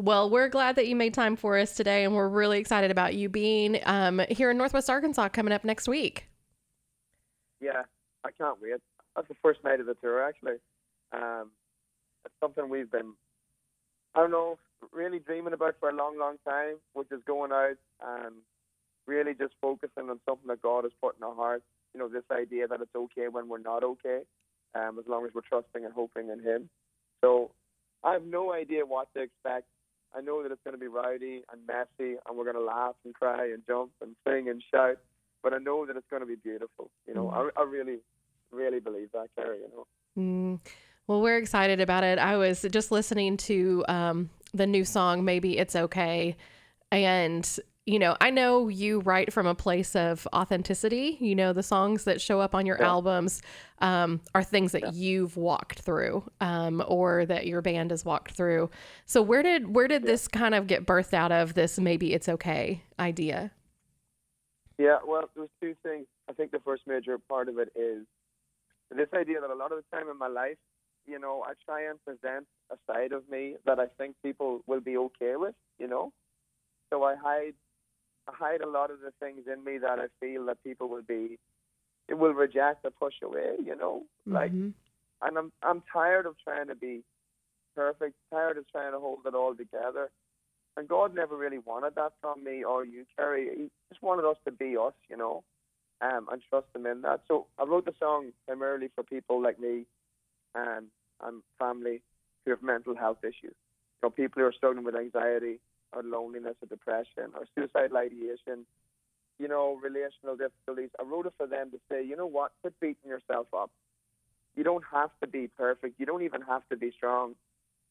Well, we're glad that you made time for us today, and we're really excited about you being um, here in Northwest Arkansas coming up next week. Yeah, I can't wait. That's the first night of the tour, actually. Um, it's something we've been, I don't know, really dreaming about for a long, long time, which is going out and really just focusing on something that God has put in our hearts. You know, this idea that it's okay when we're not okay, um, as long as we're trusting and hoping in Him. So I have no idea what to expect. I know that it's going to be rowdy and messy, and we're going to laugh and cry and jump and sing and shout. But I know that it's going to be beautiful. You know, mm. I, I really, really believe that, Keri. You know. Mm. Well, we're excited about it. I was just listening to um, the new song, Maybe It's Okay. And you know, I know you write from a place of authenticity. You know, the songs that show up on your yeah. albums um, are things that yeah. you've walked through, um, or that your band has walked through. So where did where did yeah. this kind of get birthed out of? This maybe it's okay idea. Yeah, well, there's two things. I think the first major part of it is this idea that a lot of the time in my life, you know, I try and present a side of me that I think people will be okay with. You know, so I hide hide a lot of the things in me that I feel that people will be, it will reject or push away. You know, mm-hmm. like, and I'm I'm tired of trying to be perfect, tired of trying to hold it all together. And God never really wanted that from me or you, Keri. He just wanted us to be us, you know, um, and trust Him in that. So I wrote the song primarily for people like me and and family who have mental health issues. You know, people who are struggling with anxiety, or loneliness or depression or suicidal ideation, you know, relational difficulties. I wrote it for them to say, you know what, quit beating yourself up. You don't have to be perfect. You don't even have to be strong.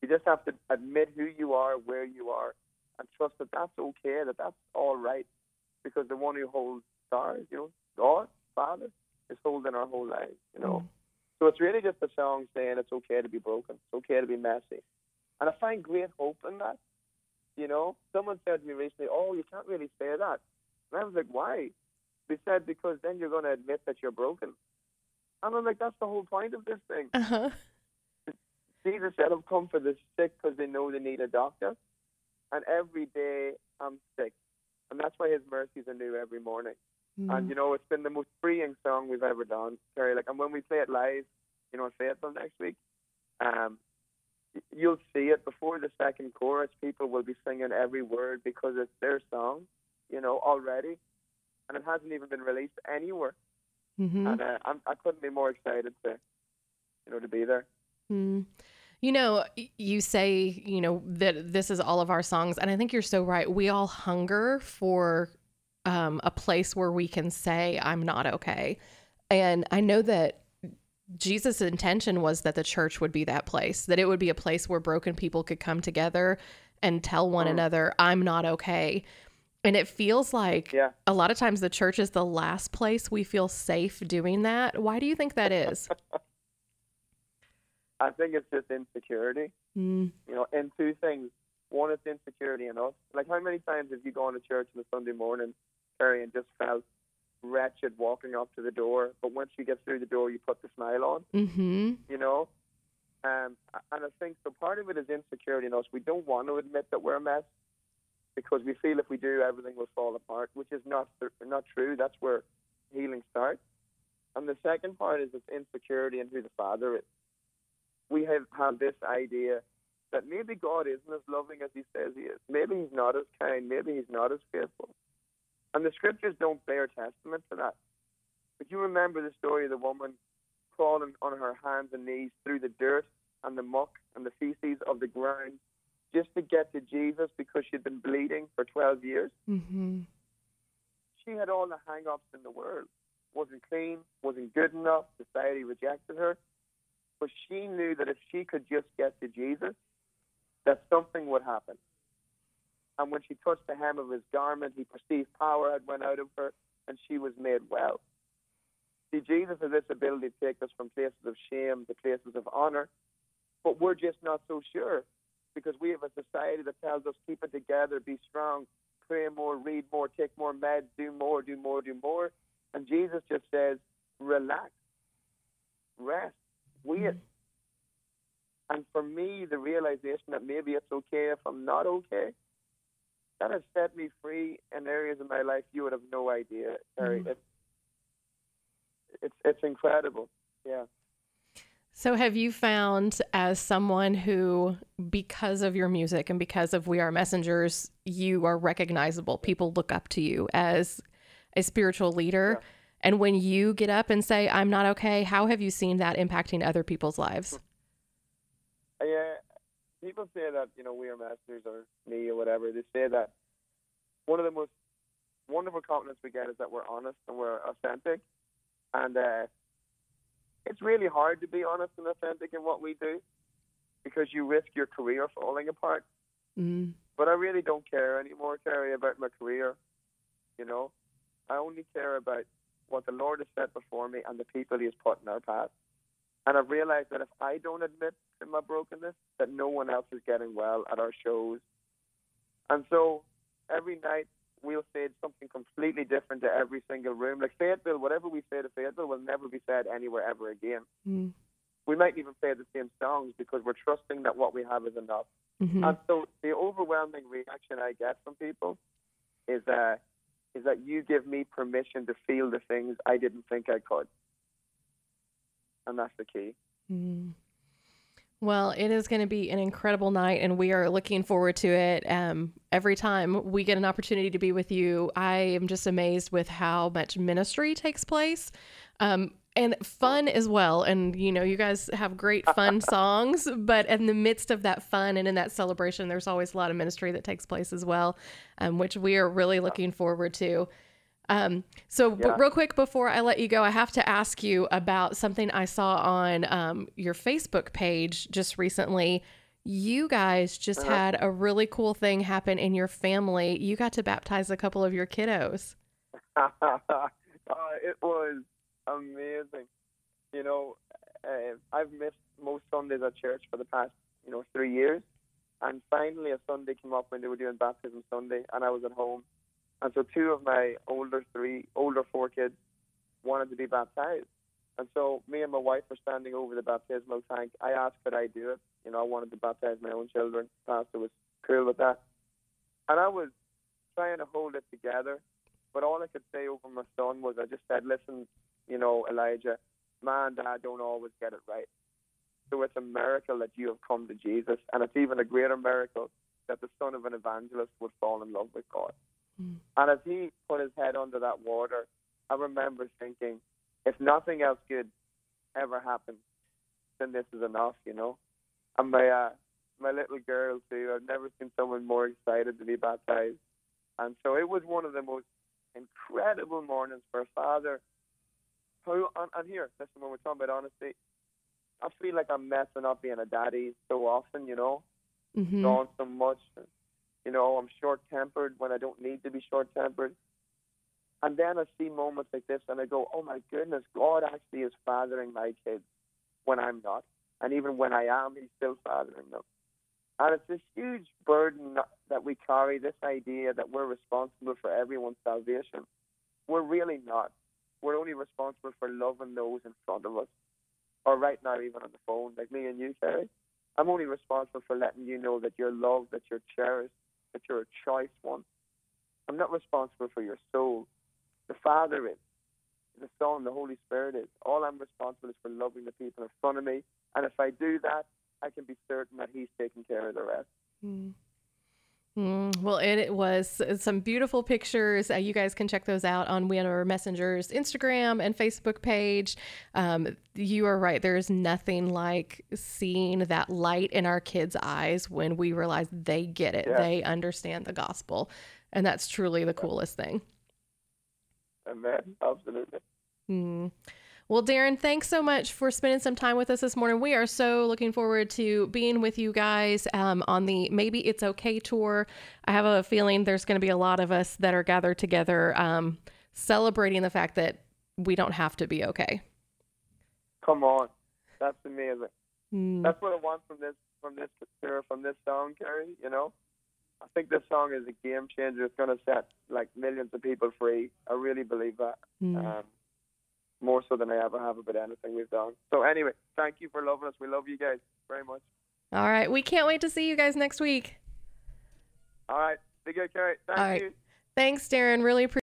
You just have to admit who you are, where you are, and trust that that's okay, that that's all right, because the one who holds stars, you know, God, Father, is holding our whole lives, you know. So it's really just a song saying it's okay to be broken, it's okay to be messy. And I find great hope in that. You know, someone said to me recently, "Oh, you can't really say that," and I was like, "Why?" They said because then you're going to admit that you're broken. And I'm like, "That's the whole point of this thing." Uh-huh. Jesus said, "I've come for the sick because they know they need a doctor." And every day I'm sick, and that's why His mercies are new every morning. Mm. And you know, it's been the most freeing song we've ever done, Keri. Like, and when we play it live, you know, at Fayetteville next week, um, you'll see it before the second chorus. People will be singing every word because it's their song, you know, already, and it hasn't even been released anywhere. Mm-hmm. And uh, I'm, I couldn't be more excited to, you know, to be there. Mm. You know, you say, you know, that this is all of our songs. And I think you're so right. We all hunger for um, a place where we can say, I'm not okay. And I know that Jesus' intention was that the church would be that place, that it would be a place where broken people could come together and tell one mm. another, I'm not okay. And it feels like yeah. a lot of times the church is the last place we feel safe doing that. Why do you think that is? I think it's just insecurity. Mm. You know, and two things. One, is insecurity in us. Like, how many times have you gone to church on a Sunday morning, Keri, and just felt wretched walking up to the door, but once you get through the door, you put the smile on. Mm-hmm. You know, um, and I think so. Part of it is insecurity in us. We don't want to admit that we're a mess because we feel if we do, everything will fall apart, which is not not true. That's where healing starts. And the second part is this insecurity in who the Father is. We have had this idea that maybe God isn't as loving as He says He is. Maybe He's not as kind. Maybe He's not as faithful. And the scriptures don't bear testament to that. But you remember the story of the woman crawling on her hands and knees through the dirt and the muck and the feces of the ground just to get to Jesus because she'd been bleeding for 12 years. Mm-hmm. She had all the hang ups in the world. Wasn't clean, wasn't good enough, society rejected her. But she knew that if she could just get to Jesus, that something would happen. And when she touched the hem of his garment, he perceived power had went out of her, and she was made well. See, Jesus has this ability to take us from places of shame to places of honor, but we're just not so sure because we have a society that tells us keep it together, be strong, pray more, read more, take more meds, do more, do more, do more. And Jesus just says, relax, rest, wait. And for me, the realization that maybe it's okay if I'm not okay, that has set me free in areas of my life you would have no idea. Keri. Mm. It's, it's it's incredible. Yeah. So, have you found as someone who, because of your music and because of We Are Messengers, you are recognizable? People look up to you as a spiritual leader. Yeah. And when you get up and say, I'm not okay, how have you seen that impacting other people's lives? Yeah, people say that you know We Are Messengers or me or whatever. They say that one of the most wonderful compliments we get is that we're honest and we're authentic, and uh, it's really hard to be honest and authentic in what we do because you risk your career falling apart. Mm, But I really don't care anymore, Keri, about my career. You know, I only care about what the Lord has set before me and the people He has put in our path. And I've realized that if I don't admit to my brokenness, that no one else is getting well at our shows. And so every night we'll say something completely different to every single room. Like Fayetteville, whatever we say to Fayetteville will never be said anywhere ever again. mm, We might even play the same songs because we're trusting that what we have is enough. mhm. And so the overwhelming reaction I get from people is uh, is that you give me permission to feel the things I didn't think I could. And that's the key. Mm. Well, it is going to be an incredible night, and we are looking forward to it. Um, every time we get an opportunity to be with you, I am just amazed with how much ministry takes place. Um, and fun as well. And, you know, you guys have great fun songs, but in the midst of that fun and in that celebration, there's always a lot of ministry that takes place as well, um, which we are really looking forward to. Um, so, Yeah. but real quick before I let you go, I have to ask you about something I saw on um, your Facebook page just recently. You guys just Uh-huh. had a really cool thing happen in your family. You got to baptize a couple of your kiddos. uh, it was amazing. You know, uh, I've missed most Sundays at church for the past, you know, three years. And finally, a Sunday came up when they were doing baptism Sunday, and I was at home. And so, two of my older three, older four kids wanted to be baptized. And so, me and my wife were standing over the baptismal tank. I asked, could I do it? You know, I wanted to baptize my own children. Pastor was cool with that. And I was trying to hold it together. But all I could say over my son was, I just said, listen, you know, Elijah, my and dad don't always get it right. So it's a miracle that you have come to Jesus. And it's even a greater miracle that the son of an evangelist would fall in love with God. Mm. And as he put his head under that water, I remember thinking, if nothing else good ever happens, then this is enough, you know. And my uh, my little girl too. I've never seen someone more excited to be baptized. And so it was one of the most incredible mornings for a father who, and, and here, listen, when we're talking about honesty, I feel like I'm messing up being a daddy so often, you know, Mm-hmm. gone so much. You know, I'm short tempered when I don't need to be short tempered. And then I see moments like this and I go, oh my goodness, God actually is fathering my kids when I'm not. And even when I am, He's still fathering them. And it's this huge burden that we carry this idea that we're responsible for everyone's salvation. We're really not. We're only responsible for loving those in front of us, or right now, even on the phone, like me and you, Keri. I'm only responsible for letting you know that you're loved, that you're cherished, that you're a choice one. I'm not responsible for your soul. The Father is. The Son, the Holy Spirit is. All I'm responsible is for loving the people in front of me. And if I do that, I can be certain that He's taking care of the rest. Mm. Mm, well, it, it was some beautiful pictures. Uh, you guys can check those out on We Are Messenger's Instagram and Facebook page. Um, you are right. There's nothing like seeing that light in our kids' eyes when we realize they get it, Yeah. they understand the gospel. And that's truly the coolest thing. Amen. Absolutely. Mm. Well, Darren, thanks so much for spending some time with us this morning. We are so looking forward to being with you guys um, on the Maybe It's Okay tour. I have a feeling there's going to be a lot of us that are gathered together um, celebrating the fact that we don't have to be okay. Come on. That's amazing. Mm. That's what I want from this from this tour, from this song, Keri, you know? I think this song is a game changer. It's gonna set like millions of people free. I really believe that. Mm. Um, more so than I ever have about anything we've done. So anyway, thank you for loving us. We love you guys very much. All right. We can't wait to see you guys next week. All right. Be good, Keri. Thank All right. you. Thanks, Darren. Really appreciate